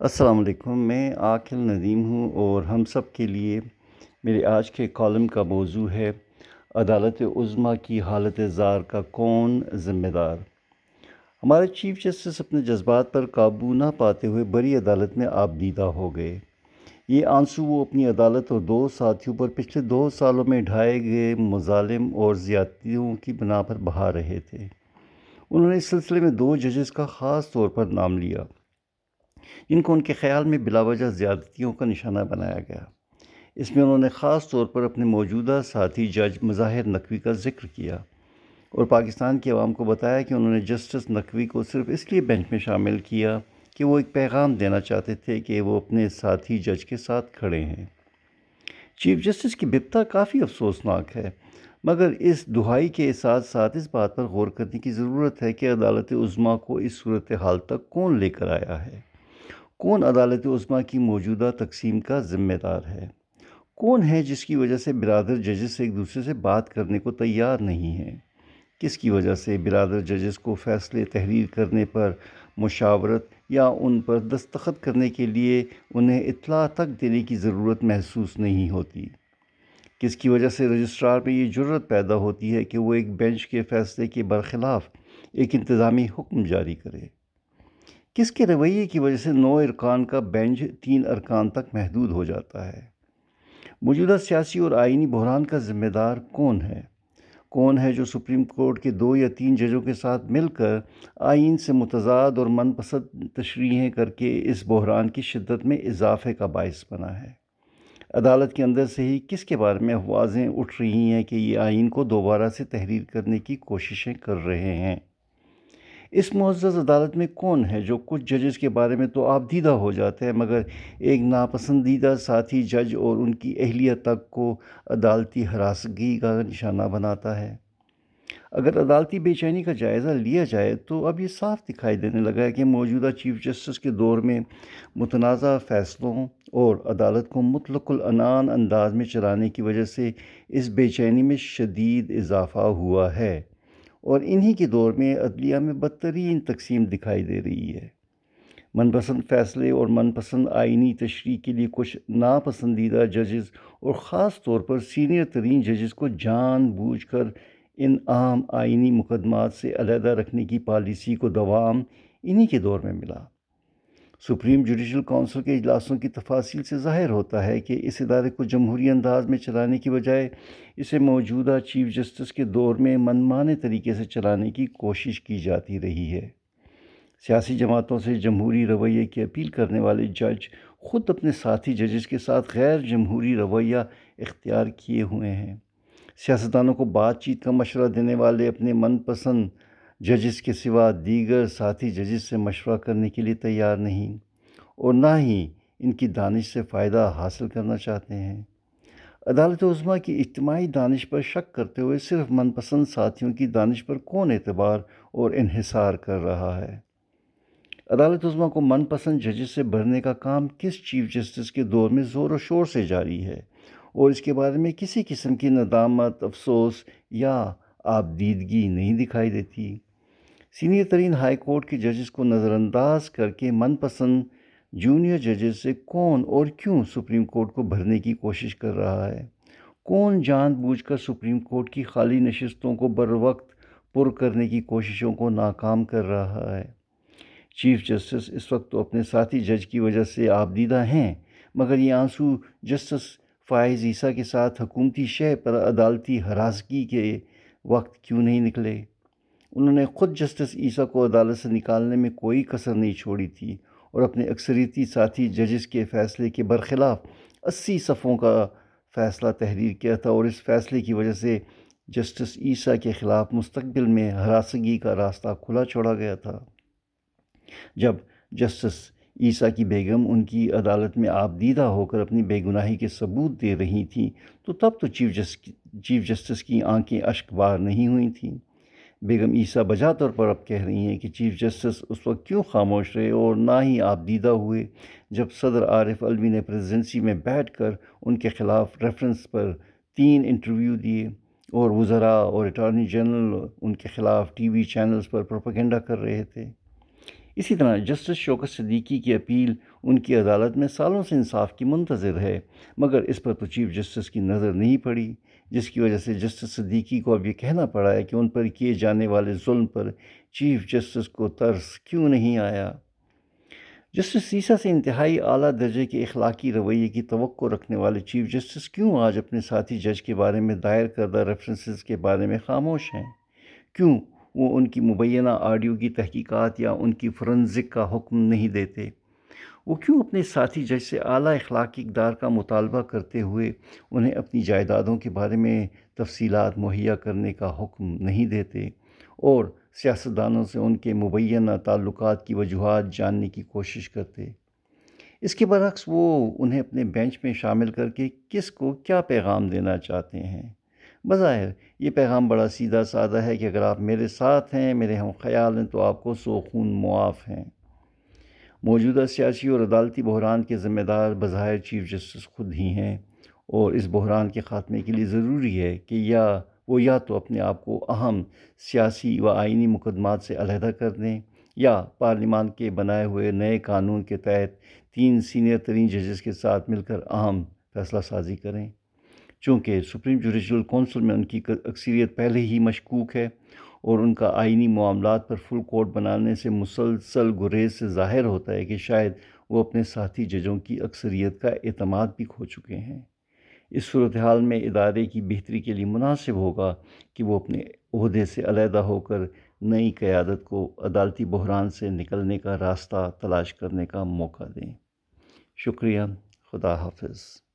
السلام علیکم، میں عاقل ندیم ہوں اور ہم سب کے لیے میرے آج کے کالم کا موضوع ہے عدالت عظمیٰ کی حالت زار کا کون ذمہ دار؟ ہمارے چیف جسٹس اپنے جذبات پر قابو نہ پاتے ہوئے بڑی عدالت میں آبدیدہ ہو گئے۔ یہ آنسو وہ اپنی عدالت اور دو ساتھیوں پر پچھلے دو سالوں میں ڈھائے گئے مظالم اور زیادتیوں کی بنا پر بہا رہے تھے۔ انہوں نے اس سلسلے میں دو ججز کا خاص طور پر نام لیا۔ جن کو ان کے خیال میں بلا وجہ زیادتیوں کا نشانہ بنایا گیا۔ اس میں انہوں نے خاص طور پر اپنے موجودہ ساتھی جج مظاہر نقوی کا ذکر کیا اور پاکستان کی عوام کو بتایا کہ انہوں نے جسٹس نقوی کو صرف اس لیے بینچ میں شامل کیا کہ وہ ایک پیغام دینا چاہتے تھے کہ وہ اپنے ساتھی جج کے ساتھ کھڑے ہیں۔ چیف جسٹس کی بپتا کافی افسوسناک ہے، مگر اس دہائی کے ساتھ ساتھ اس بات پر غور کرنے کی ضرورت ہے کہ عدالت عظمیٰ کو اس صورتحال تک کون لے کر آیا ہے۔ کون عدالت عظمیٰ کی موجودہ تقسیم کا ذمہ دار ہے؟ کون ہے جس کی وجہ سے برادر ججز سے ایک دوسرے سے بات کرنے کو تیار نہیں ہیں؟ کس کی وجہ سے برادر ججز کو فیصلے تحریر کرنے پر مشاورت یا ان پر دستخط کرنے کے لیے انہیں اطلاع تک دینے کی ضرورت محسوس نہیں ہوتی؟ کس کی وجہ سے رجسٹرار میں یہ جرت پیدا ہوتی ہے کہ وہ ایک بینچ کے فیصلے کے برخلاف ایک انتظامی حکم جاری کرے؟ کس کے رویے کی وجہ سے نو ارکان کا بینچ تین ارکان تک محدود ہو جاتا ہے؟ موجودہ سیاسی اور آئینی بحران کا ذمہ دار کون ہے؟ کون ہے جو سپریم کورٹ کے دو یا تین ججوں کے ساتھ مل کر آئین سے متضاد اور من پسند تشریحیں کر کے اس بحران کی شدت میں اضافے کا باعث بنا ہے؟ عدالت کے اندر سے ہی کس کے بارے میں افواظیں اٹھ رہی ہیں کہ یہ آئین کو دوبارہ سے تحریر کرنے کی کوششیں کر رہے ہیں؟ اس معزز عدالت میں کون ہے جو کچھ ججز کے بارے میں تو آپ دیدہ ہو جاتے ہیں، مگر ایک ناپسندیدہ ساتھی جج اور ان کی اہلیت تک کو عدالتی حراسگی کا نشانہ بناتا ہے۔ اگر عدالتی بے چینی کا جائزہ لیا جائے تو اب یہ صاف دکھائی دینے لگا ہے کہ موجودہ چیف جسٹس کے دور میں متنازع فیصلوں اور عدالت کو مطلق العنان انداز میں چلانے کی وجہ سے اس بے چینی میں شدید اضافہ ہوا ہے۔ اور انہی کے دور میں عدلیہ میں بدترین تقسیم دکھائی دے رہی ہے۔ من پسند فیصلے اور من پسند آئینی تشریح کے لیے کچھ ناپسندیدہ ججز اور خاص طور پر سینئر ترین ججز کو جان بوجھ کر ان عام آئینی مقدمات سے علیحدہ رکھنے کی پالیسی کو دوام انہی کے دور میں ملا۔ سپریم جوڈیشل کونسل کے اجلاسوں کی تفاصیل سے ظاہر ہوتا ہے کہ اس ادارے کو جمہوری انداز میں چلانے کی بجائے اسے موجودہ چیف جسٹس کے دور میں منمانے طریقے سے چلانے کی کوشش کی جاتی رہی ہے۔ سیاسی جماعتوں سے جمہوری رویے کی اپیل کرنے والے جج خود اپنے ساتھی ججز کے ساتھ غیر جمہوری رویہ اختیار کیے ہوئے ہیں۔ سیاستدانوں کو بات چیت کا مشورہ دینے والے اپنے من پسند ججز کے سوا دیگر ساتھی ججز سے مشورہ کرنے کے لیے تیار نہیں اور نہ ہی ان کی دانش سے فائدہ حاصل کرنا چاہتے ہیں۔ عدالت عظمیٰ کی اجتماعی دانش پر شک کرتے ہوئے صرف من پسند ساتھیوں کی دانش پر کون اعتبار اور انحصار کر رہا ہے؟ عدالت عظمیٰ کو من پسند ججز سے بھرنے کا کام کس چیف جسٹس کے دور میں زور و شور سے جاری ہے اور اس کے بارے میں کسی قسم کی ندامت افسوس یا آبدیدگی نہیں دکھائی دیتی؟ سینئر ترین ہائی کورٹ کے ججز کو نظر انداز کر کے من پسند جونیئر ججز سے کون اور کیوں سپریم کورٹ کو بھرنے کی کوشش کر رہا ہے؟ کون جان بوجھ کر سپریم کورٹ کی خالی نشستوں کو بر وقت پر کرنے کی کوششوں کو ناکام کر رہا ہے؟ چیف جسٹس اس وقت تو اپنے ساتھی جج کی وجہ سے آبدیدہ ہیں، مگر یہ آنسو جسٹس فائز عیسیٰ کے ساتھ حکومتی شہ پر عدالتی ہراسگی کے وقت کیوں نہیں نکلے؟ انہوں نے خود جسٹس عیسیٰ کو عدالت سے نکالنے میں کوئی کثر نہیں چھوڑی تھی اور اپنے اکثریتی ساتھی ججز کے فیصلے کے برخلاف اسی صفوں کا فیصلہ تحریر کیا تھا اور اس فیصلے کی وجہ سے جسٹس عیسیٰ کے خلاف مستقبل میں ہراسگی کا راستہ کھلا چھوڑا گیا تھا۔ جب جسٹس عیسیٰ کی بیگم ان کی عدالت میں آبدیدہ ہو کر اپنی بے گناہی کے ثبوت دے رہی تھیں تو تب تو چیف جس چیف جسٹس کی آنکھیں اشک بار نہیں ہوئی تھیں۔ بیگم عیسیٰ بجا طور پر اب کہہ رہی ہیں کہ چیف جسٹس اس وقت کیوں خاموش رہے اور نہ ہی آپ دیدہ ہوئے جب صدر عارف علوی نے پریزیڈنسی میں بیٹھ کر ان کے خلاف ریفرنس پر تین انٹرویو دیے اور وزراء اور اٹارنی جنرل ان کے خلاف ٹی وی چینلز پر پروپیگنڈا کر رہے تھے۔ اسی طرح جسٹس شوکت صدیقی کی اپیل ان کی عدالت میں سالوں سے انصاف کی منتظر ہے، مگر اس پر تو چیف جسٹس کی نظر نہیں پڑی۔ جس کی وجہ سے جسٹس صدیقی کو اب یہ کہنا پڑا ہے کہ ان پر کیے جانے والے ظلم پر چیف جسٹس کو ترس کیوں نہیں آیا؟ جسٹس سیسا سے انتہائی اعلیٰ درجے کے اخلاقی رویے کی توقع رکھنے والے چیف جسٹس کیوں آج اپنے ساتھی جج کے بارے میں دائر کردہ ریفرنسز کے بارے میں خاموش ہیں؟ کیوں وہ ان کی مبینہ آڈیو کی تحقیقات یا ان کی فرنزک کا حکم نہیں دیتے؟ وہ کیوں اپنے ساتھی جج سے اعلیٰ اخلاقی اقدار کا مطالبہ کرتے ہوئے انہیں اپنی جائیدادوں کے بارے میں تفصیلات مہیا کرنے کا حکم نہیں دیتے اور سیاستدانوں سے ان کے مبینہ تعلقات کی وجوہات جاننے کی کوشش کرتے؟ اس کے برعکس وہ انہیں اپنے بینچ میں شامل کر کے کس کو کیا پیغام دینا چاہتے ہیں؟ بظاہر یہ پیغام بڑا سیدھا سادہ ہے کہ اگر آپ میرے ساتھ ہیں، میرے ہم خیال ہیں، تو آپ کو سو خون معاف ہیں۔ موجودہ سیاسی اور عدالتی بحران کے ذمہ دار بظاہر چیف جسٹس خود ہی ہیں اور اس بحران کے خاتمے کے لیے ضروری ہے کہ یا وہ یا تو اپنے آپ کو اہم سیاسی و آئینی مقدمات سے علیحدہ کر دیں یا پارلیمان کے بنائے ہوئے نئے قانون کے تحت تین سینئر ترین ججز کے ساتھ مل کر اہم فیصلہ سازی کریں۔ چونکہ سپریم جوڈیشل کونسل میں ان کی اکثریت پہلے ہی مشکوک ہے اور ان کا آئینی معاملات پر فل کوٹ بنانے سے مسلسل گریز سے ظاہر ہوتا ہے کہ شاید وہ اپنے ساتھی ججوں کی اکثریت کا اعتماد بھی کھو چکے ہیں۔ اس صورتحال میں ادارے کی بہتری کے لیے مناسب ہوگا کہ وہ اپنے عہدے سے علیحدہ ہو کر نئی قیادت کو عدالتی بحران سے نکلنے کا راستہ تلاش کرنے کا موقع دیں۔ شکریہ، خدا حافظ۔